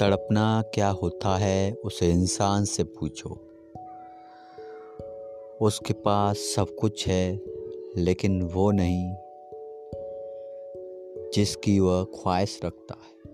तड़पना क्या होता है, उसे इंसान से पूछो। उसके पास सब कुछ है, लेकिन वो नहीं, जिसकी वह ख्वाहिश रखता है।